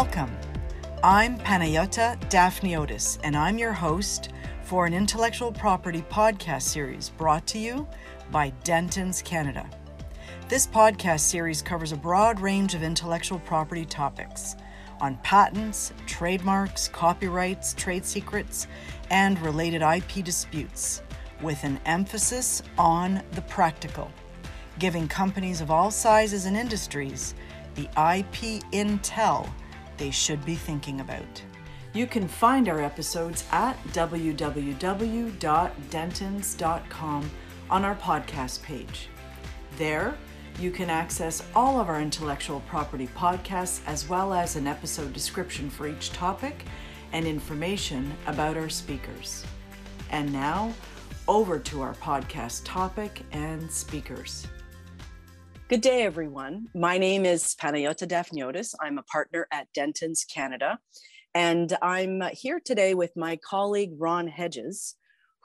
Welcome. I'm Panayota Daphniotis, and I'm your host for an intellectual property podcast series brought to you by Dentons Canada. This podcast series covers a broad range of intellectual property topics on patents, trademarks, copyrights, trade secrets, and related IP disputes, with an emphasis on the practical, giving companies of all sizes and industries the IP intel they should be thinking about. You can find our episodes at www.dentons.com on our podcast page. There, you can access all of our intellectual property podcasts as well as an episode description for each topic and information about our speakers. And now, over to our podcast topic and speakers. Good day, everyone. My name is Panayota Daphniotis. I'm a partner at Dentons Canada, and I'm here today with my colleague Ron Hedges,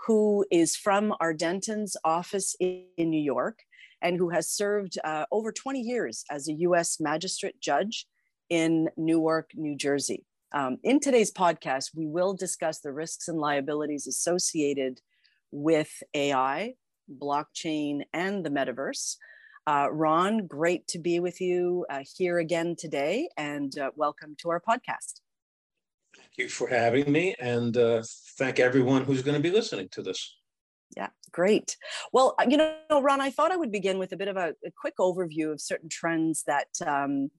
who is from our Dentons office in New York and who has served uh, over 20 years as a US magistrate judge in Newark, New Jersey. Um, in today's podcast, we will discuss the risks and liabilities associated with AI, blockchain, and the metaverse. Uh, Ron, great to be with you uh, here again today, and uh, welcome to our podcast. Thank you for having me, and uh, thank everyone who's going to be listening to this. Yeah, great. Well, uh, you know, Ron, I thought I would begin with a bit of a, a quick overview of certain trends that um,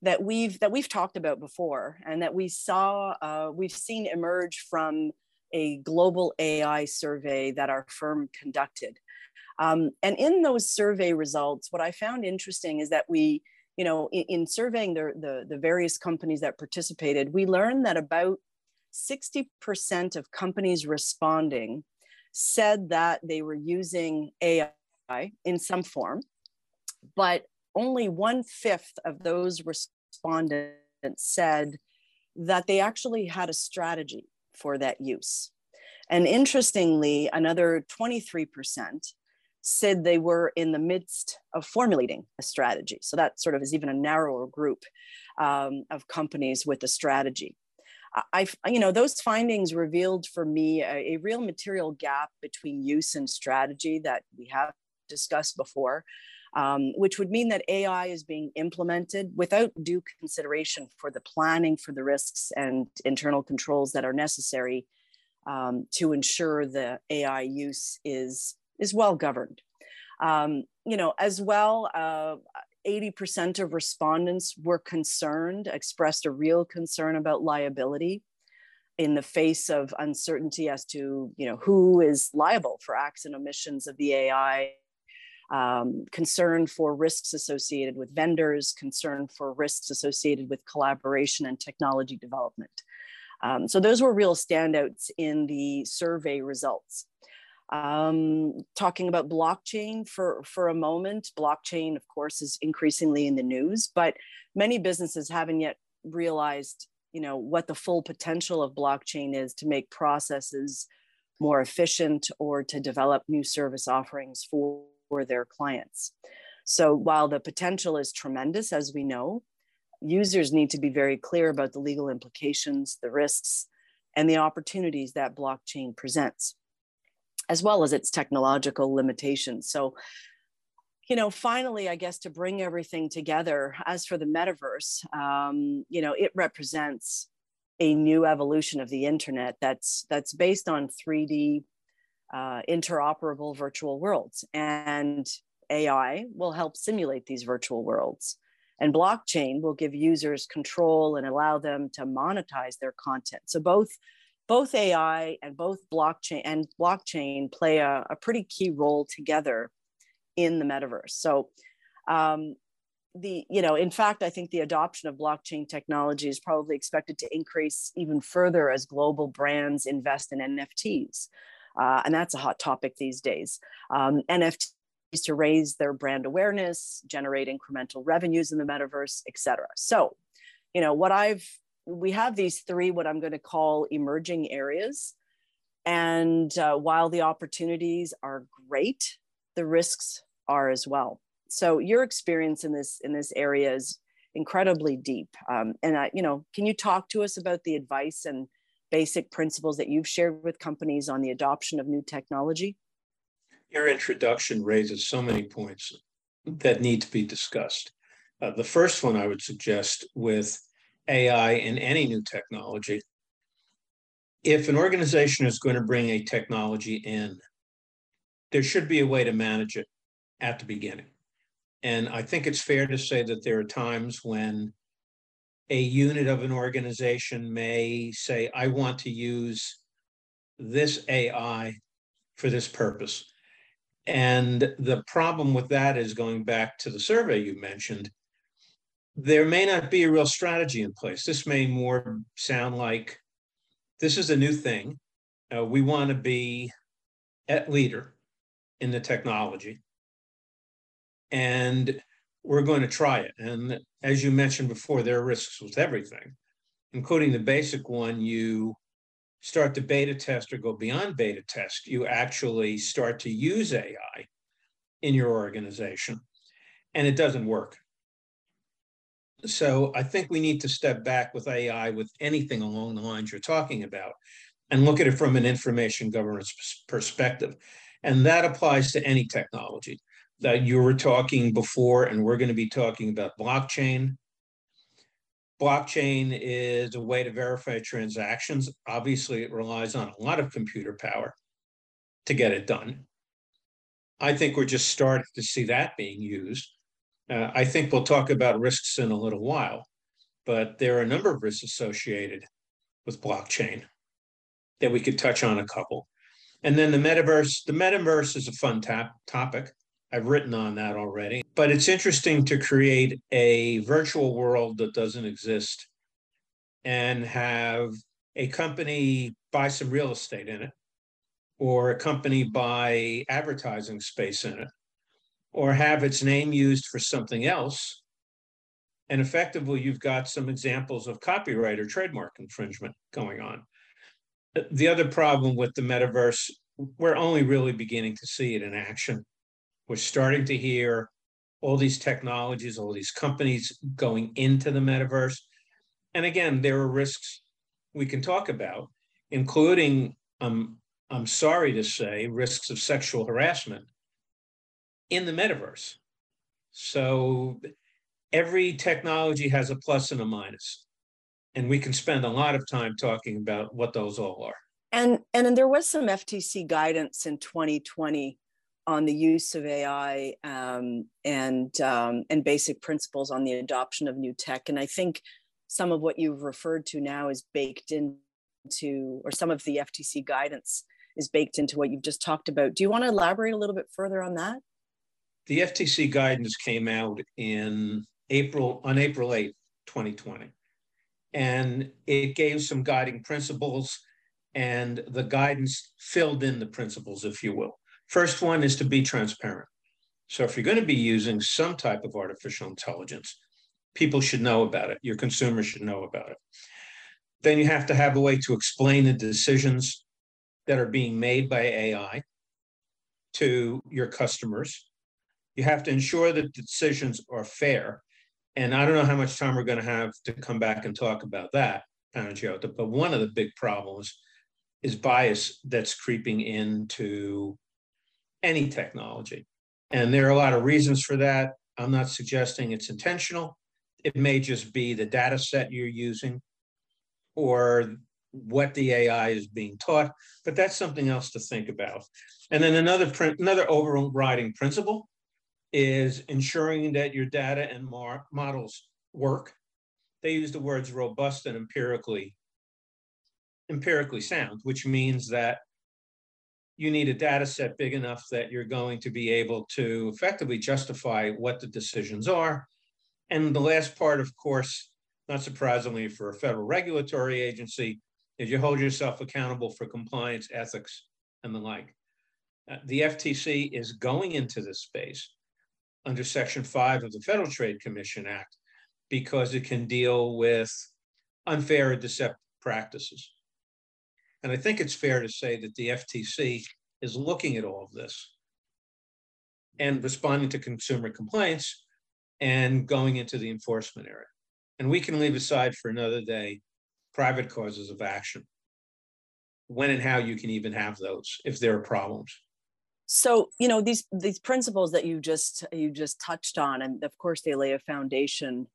that we've that we've talked about before, and that we saw uh, we've seen emerge from a global AI survey that our firm conducted. Um, and in those survey results, what I found interesting is that we, you know, in, in surveying the, the, the various companies that participated, we learned that about 60% of companies responding said that they were using AI in some form, but only one fifth of those respondents said that they actually had a strategy for that use. And interestingly, another 23% said they were in the midst of formulating a strategy. So that sort of is even a narrower group um, of companies with a strategy. I, you know, those findings revealed for me a, a, real material gap between use and strategy that we have discussed before, um, which would mean that AI is being implemented without due consideration for the planning for the risks and internal controls that are necessary um, to ensure the AI use is is well governed. Um, you know, as well, uh, 80% of respondents were concerned, expressed a real concern about liability in the face of uncertainty as to, you know, who is liable for acts and omissions of the AI, um, concern for risks associated with vendors, concern for risks associated with collaboration and technology development. Um, so those were real standouts in the survey results um, talking about blockchain for, for a moment. Blockchain, of course, is increasingly in the news, but many businesses haven't yet realized, you know, what the full potential of blockchain is to make processes more efficient or to develop new service offerings for, for their clients. So while the potential is tremendous, as we know, users need to be very clear about the legal implications, the risks, and the opportunities that blockchain presents as well as its technological limitations. So, you know, finally, I guess to bring everything together, as for the metaverse, um, you know, it represents a new evolution of the internet that's that's based on 3D uh, interoperable virtual worlds, and AI will help simulate these virtual worlds. And blockchain will give users control and allow them to monetize their content. So both both AI and both blockchain and blockchain play a, a pretty key role together in the metaverse. So um, the you know in fact i think the adoption of blockchain technology is probably expected to increase even further as global brands invest in nfts uh, and that's a hot topic these days. Um, nfts to raise their brand awareness generate incremental revenues in the metaverse etc so you know what i've we have these three, what I'm going to call emerging areas. And uh, while the opportunities are great, the risks are as well. So your experience in this in this area is incredibly deep. Um, and I, you know, can you talk to us about the advice and basic principles that you've shared with companies on the adoption of new technology? Your introduction raises so many points that need to be discussed. Uh, the first one I would suggest with AI and any new technology, if an organization is going to bring a technology in, there should be a way to manage it at the beginning. And I think it's fair to say that there are times when a unit of an organization may say, I want to use this AI for this purpose. And the problem with that is going back to the survey you mentioned, there may not be a real strategy in place. This may more sound like this is a new thing. Uh, we want to be at leader in the technology. And we're going to try it. And as you mentioned before, there are risks with everything, including the basic one you start to beta test or go beyond beta test, you actually start to use AI in your organization and it doesn't work. So I think we need to step back with AI with anything along the lines you're talking about and look at it from an information governance perspective. And that applies to any technology that you were talking before, and we're going to be talking about blockchain. Blockchain is a way to verify transactions. Obviously, it relies on a lot of computer power to get it done. I think we're just starting to see that being used. Uh, I think we'll talk about risks in a little while, but there are a number of risks associated with blockchain that we could touch on a couple. And then the metaverse, the metaverse is a fun tap, topic. I've written on that already. But it's interesting to create a virtual world that doesn't exist and have a company buy some real estate in it, or a company buy advertising space in it, or have its name used for something else. And effectively, you've got some examples of copyright or trademark infringement going on. The other problem with the metaverse, we're only really beginning to see it in action we're starting to hear all these technologies, all these companies going into the metaverse. And again, there are risks we can talk about, including, um, I'm sorry to say, risks of sexual harassment in the metaverse. So every technology has a plus and a minus. And we can spend a lot of time talking about what those all are. And and, and there was some FTC guidance in 2020 on the use of AI um, and um, and basic principles on the adoption of new tech. And I think some of what you've referred to now is baked into, or some of the FTC guidance is baked into what you've just talked about. Do you want to elaborate a little bit further on that? The FTC guidance came out in April on April 8, 2020. And it gave some guiding principles, and the guidance filled in the principles, if you will. First one is to be transparent. So if you're going to be using some type of artificial intelligence, people should know about it. Your consumers should know about it. Then you have to have a way to explain the decisions that are being made by AI to your customers. You have to ensure that the decisions are fair. And I don't know how much time we're going to have to come back and talk about that, Panagiota, but one of the big problems is bias that's creeping into any technology. And there are a lot of reasons for that. I'm not suggesting it's intentional. It may just be the data set you're using or what the AI is being taught, but that's something else to think about. And then another another overriding principle is ensuring that your data and models work. They use the words robust and empirically empirically sound, which means that you need a data set big enough that you're going to be able to effectively justify what the decisions are. And the last part, of course, not surprisingly for a federal regulatory agency, is you hold yourself accountable for compliance, ethics, and the like. Uh, the FTC is going into this space under Section 5 of the Federal Trade Commission Act because it can deal with unfair or deceptive practices. And I think it's fair to say that the FTC is looking at all of this and responding to consumer complaints and going into the enforcement area. And we can leave aside for another day private causes of action. When and how you can even have those if there are problems. So you know these these principles that you just you just touched on, and of course they lay a foundation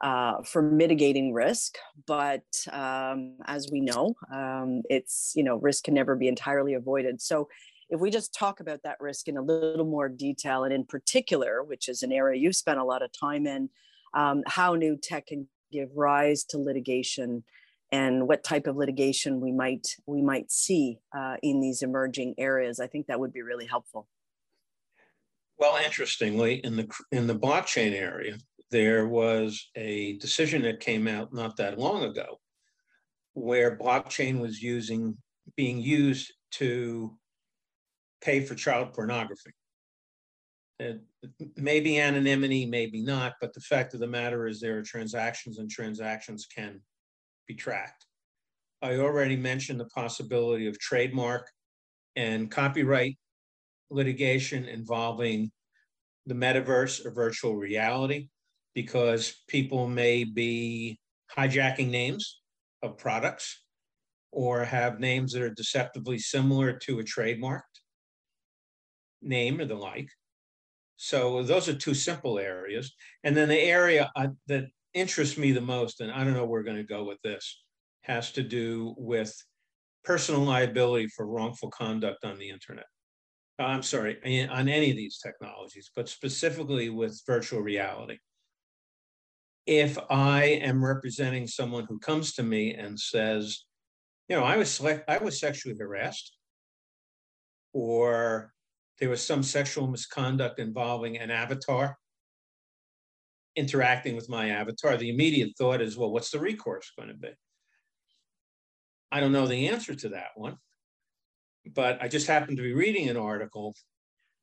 uh, for mitigating risk. But um, as we know, um, it's you know risk can never be entirely avoided. So if we just talk about that risk in a little more detail, and in particular, which is an area you've spent a lot of time in, um, how new tech can give rise to litigation and what type of litigation we might we might see uh, in these emerging areas. I think that would be really helpful. Well, interestingly, in the in the blockchain area, there was a decision that came out not that long ago, where blockchain was using being used to pay for child pornography. And maybe anonymity, maybe not, but the fact of the matter is there are transactions and transactions can be tracked. I already mentioned the possibility of trademark and copyright litigation involving the metaverse or virtual reality because people may be hijacking names of products or have names that are deceptively similar to a trademarked name or the like. So those are two simple areas. And then the area uh, that interests me the most, and I don't know where we're going to go with this, has to do with personal liability for wrongful conduct on the internet. Uh, I'm sorry, on any of these technologies, but specifically with virtual reality. If I am representing someone who comes to me and says, you know, I was select, I was sexually harassed, or there was some sexual misconduct involving an avatar interacting with my avatar, the immediate thought is, well, what's the recourse going to be? I don't know the answer to that one, but I just happened to be reading an article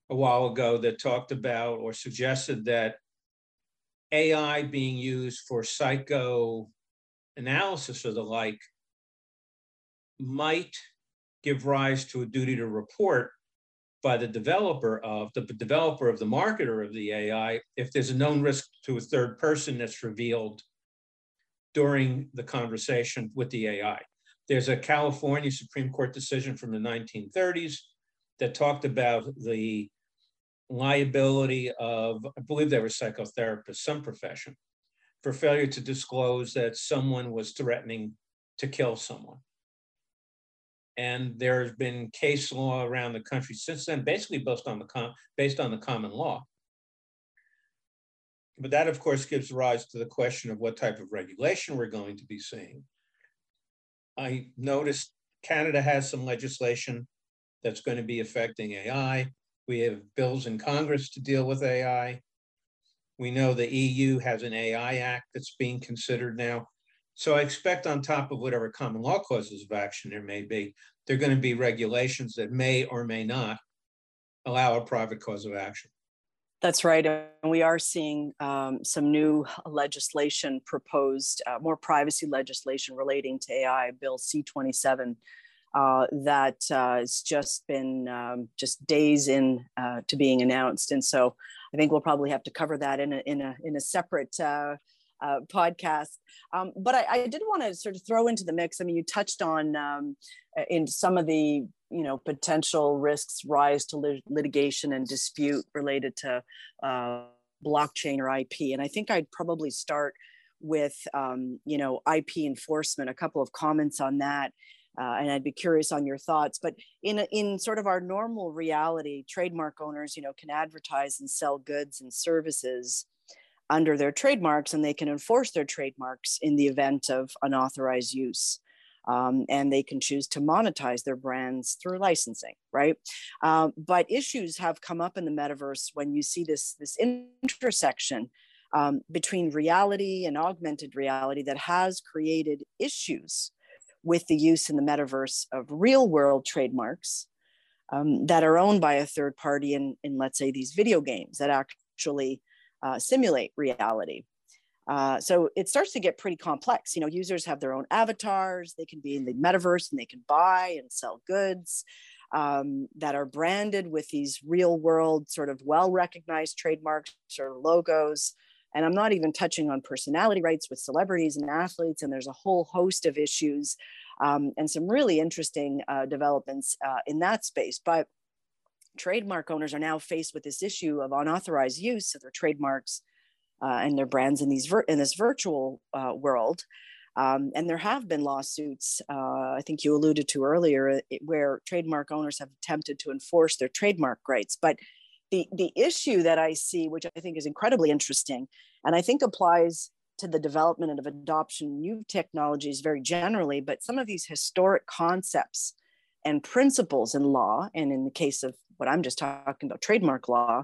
a while ago that talked about or suggested that AI being used for psychoanalysis or the like might give rise to a duty to report by the developer of the developer of the marketer of the AI if there's a known risk to a third person that's revealed during the conversation with the AI. There's a California Supreme Court decision from the 1930s that talked about the liability of, I believe they were psychotherapists, some profession, for failure to disclose that someone was threatening to kill someone. And there's been case law around the country since then, basically based on the com- based on the common law. But that, of course, gives rise to the question of what type of regulation we're going to be seeing. I noticed Canada has some legislation that's going to be affecting AI. We have bills in Congress to deal with AI. We know the EU has an AI Act that's being considered now. So I expect on top of whatever common law causes of action there may be, there are going to be regulations that may or may not allow a private cause of action. That's right. And we are seeing um, some new legislation proposed, uh, more privacy legislation relating to AI, Bill C27, uh, that uh, has just been um, just days in uh, to being announced. And so I think we'll probably have to cover that in a, in a, in a separate uh, uh, podcast. Um, but I, I did want to sort of throw into the mix. I mean, you touched on um, in some of the you know potential risks rise to lit- litigation and dispute related to uh, blockchain or IP, and I think I'd probably start with um, you know IP enforcement. A couple of comments on that. Uh, and I'd be curious on your thoughts. But in in sort of our normal reality, trademark owners, you know, can advertise and sell goods and services under their trademarks and they can enforce their trademarks in the event of unauthorized use. Um, and they can choose to monetize their brands through licensing, right? Um, but issues have come up in the metaverse when you see this, this intersection um, between reality and augmented reality that has created issues with the use in the metaverse of real world trademarks um, that are owned by a third party in, in, let's say, these video games that actually uh, simulate reality. Uh, so it starts to get pretty complex. You know, users have their own avatars. They can be in the metaverse and they can buy and sell goods um, that are branded with these real world, sort of well recognized trademarks or logos. And I'm not even touching on personality rights with celebrities and athletes. And there's a whole host of issues um, and some really interesting uh, developments uh, in that space. But trademark owners are now faced with this issue of unauthorized use of their trademarks uh, and their brands in these in this virtual uh, world. Um, and there have been lawsuits, uh, I think you alluded to earlier, where trademark owners have attempted to enforce their trademark rights. But the, the issue that I see, which I think is incredibly interesting, and I think applies to the development and of adoption of new technologies very generally, but some of these historic concepts and principles in law, and in the case of what I'm just talking about, trademark law,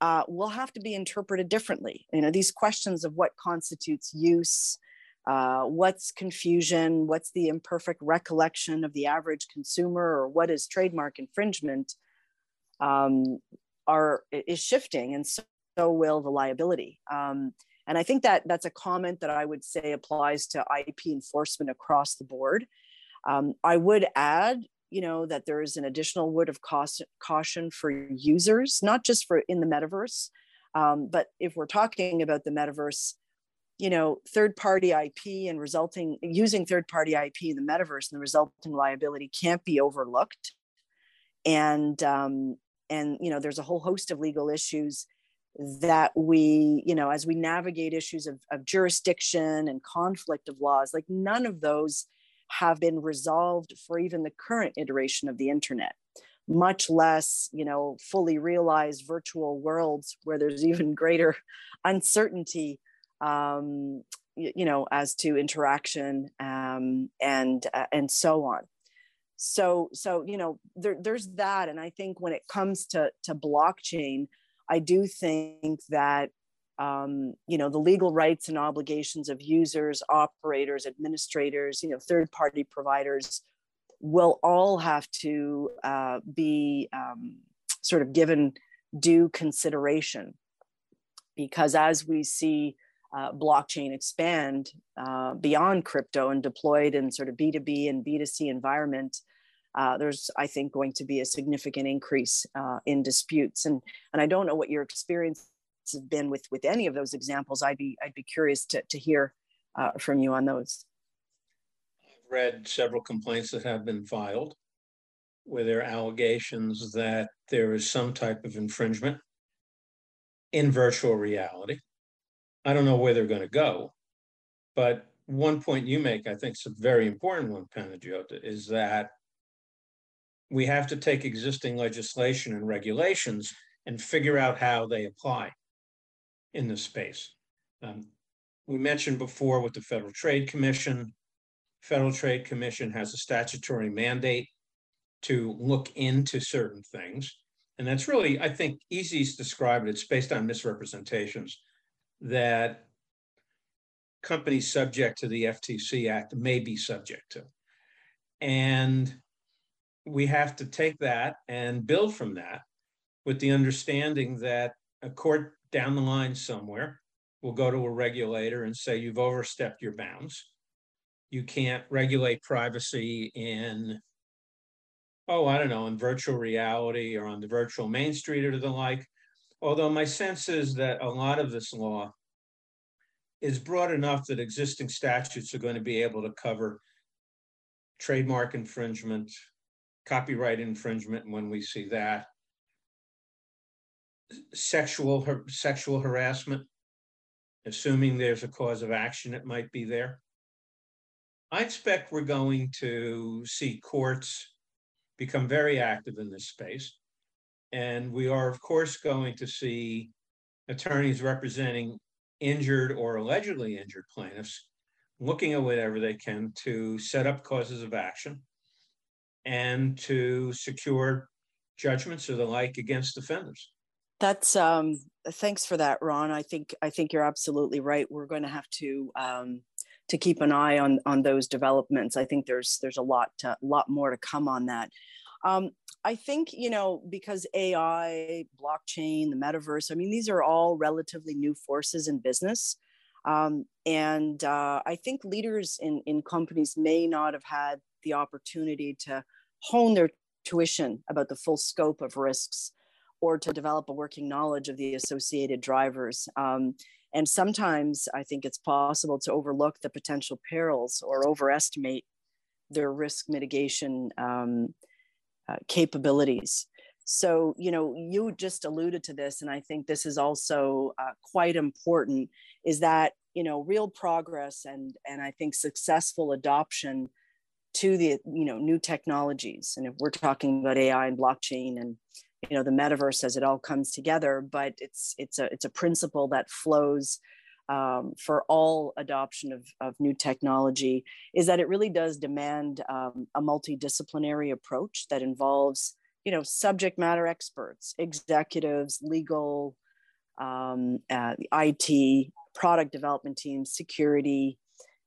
uh, will have to be interpreted differently. You know, these questions of what constitutes use, uh, what's confusion, what's the imperfect recollection of the average consumer, or what is trademark infringement, um, are is shifting, and so, will the liability. Um, and I think that that's a comment that I would say applies to IP enforcement across the board. Um, I would add, you know, that there is an additional word of caution for users, not just for in the metaverse, um, but if we're talking about the metaverse, you know, third-party IP and resulting using third-party IP in the metaverse and the resulting liability can't be overlooked. And um, and you know, there's a whole host of legal issues that we, you know, as we navigate issues of, of jurisdiction and conflict of laws, like none of those have been resolved for even the current iteration of the internet much less you know fully realized virtual worlds where there's even greater uncertainty um, you, you, know as to interaction um, and uh, and so on. So so you know there, there's that. And i think when it comes to to blockchain I do think that um, you know the legal rights and obligations of users, operators, administrators, you know, third-party providers will all have to uh, be um, sort of given due consideration because as we see uh, blockchain expand uh, beyond crypto and deployed in sort of B2B and B2C environment, uh, there's, I think, going to be a significant increase uh, in disputes. And, and I don't know what your experience has been with, with any of those examples. I'd be, I'd be curious to, to hear uh, from you on those. I've read several complaints that have been filed where there are allegations that there is some type of infringement in virtual reality. I don't know where they're going to go, but one point you make, I think, is a very important one, Panagiotis, is that we have to take existing legislation and regulations and figure out how they apply in this space. Um, we mentioned before with the Federal Trade Commission, Federal Trade Commission has a statutory mandate to look into certain things. And that's really, I think, easiest to describe. It's based on misrepresentations that companies subject to the FTC Act may be subject to. And we have to take that and build from that with the understanding that a court down the line somewhere will go to a regulator and say you've overstepped your bounds. You can't regulate privacy in, oh, I don't know, in virtual reality or on the virtual main street or the like. Although my sense is that a lot of this law is broad enough that existing statutes are going to be able to cover trademark infringement, copyright infringement when we see that. Sexual, sexual harassment, assuming there's a cause of action, it might be there. I expect we're going to see courts become very active in this space. And we are, of course, going to see attorneys representing injured or allegedly injured plaintiffs looking at whatever they can to set up causes of action and to secure judgments or the like against defendants. That's um, thanks for that, Ron. I think I think you're absolutely right. We're going to have to um, to keep an eye on on those developments. I think there's there's a lot to, lot more to come on that. Um, I think you know because AI, blockchain, the metaverse. I mean, these are all relatively new forces in business. Um, and uh, I think leaders in, in companies may not have had the opportunity to hone their tuition about the full scope of risks or to develop a working knowledge of the associated drivers. Um, and sometimes I think it's possible to overlook the potential perils or overestimate their risk mitigation um, uh, capabilities. So, you know, you just alluded to this, and I think this is also uh, quite important is that, you know, real progress and, and I think successful adoption to the, you know, new technologies. And if we're talking about AI and blockchain and, you know, the metaverse as it all comes together, but it's, it's a, it's a principle that flows um, for all adoption of, of new technology is that it really does demand um, a multidisciplinary approach that involves you know subject matter experts executives legal um, uh, it product development teams security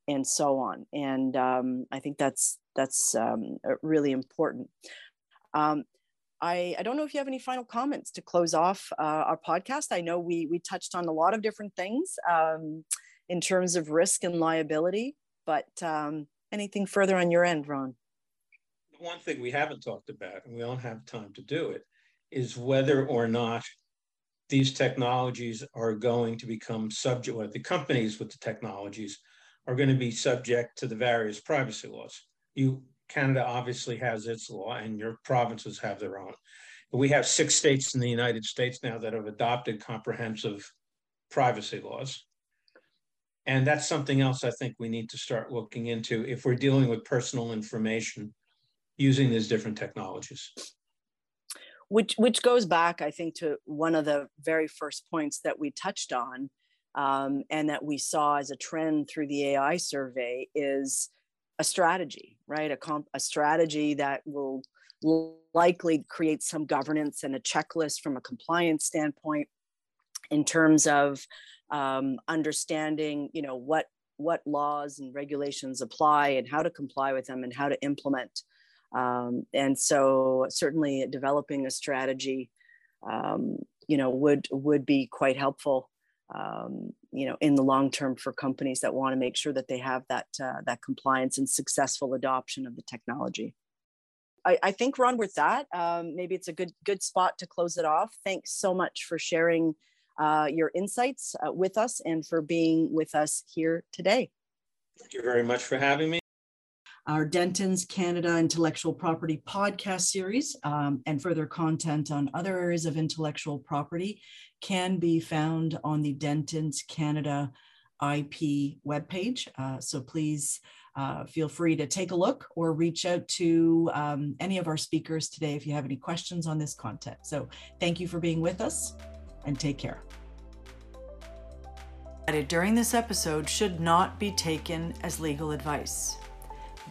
and so on. And um, i think that's that's um, really important. Um, I, I don't know if you have any final comments to close off uh, our podcast. I know we we touched on a lot of different things um, in terms of risk and liability, but um, anything further on your end, Ron? The one thing we haven't talked about, and we don't have time to do it, is whether or not these technologies are going to become subject, or the companies with the technologies are going to be subject to the various privacy laws. You Canada obviously has its law, and your provinces have their own. We have six states in the United States now that have adopted comprehensive privacy laws. And that's something else I think we need to start looking into if we're dealing with personal information using these different technologies. Which, which goes back, I think, to one of the very first points that we touched on um, and that we saw as a trend through the AI survey is a strategy, right? A, comp, a strategy that will likely create some governance and a checklist from a compliance standpoint in terms of um, understanding, you know, what what laws and regulations apply and how to comply with them and how to implement. Um, and so, certainly, developing a strategy, um, you know, would would be quite helpful um, you know in the long term for companies that want to make sure that they have that uh, that compliance and successful adoption of the technology. I, I think ron with that um, maybe it's a good good spot to close it off. Thanks so much for sharing uh, your insights uh, with us and for being with us here today. Thank you very much for having me. Our Dentons Canada Intellectual Property podcast series um, and further content on other areas of intellectual property can be found on the Dentons Canada IP webpage. Uh, so please uh, feel free to take a look or reach out to um, any of our speakers today if you have any questions on this content. So thank you for being with us and take care. During this episode should not be taken as legal advice.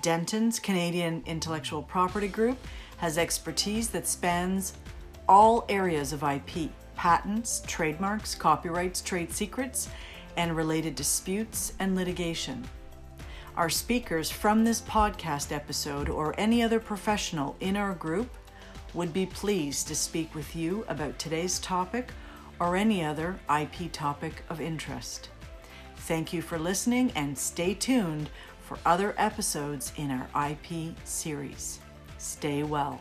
Dentons Canadian Intellectual Property Group has expertise that spans all areas of IP patents, trademarks, copyrights, trade secrets, and related disputes and litigation. Our speakers from this podcast episode or any other professional in our group would be pleased to speak with you about today's topic or any other IP topic of interest. Thank you for listening and stay tuned for other episodes in our IP series. Stay well.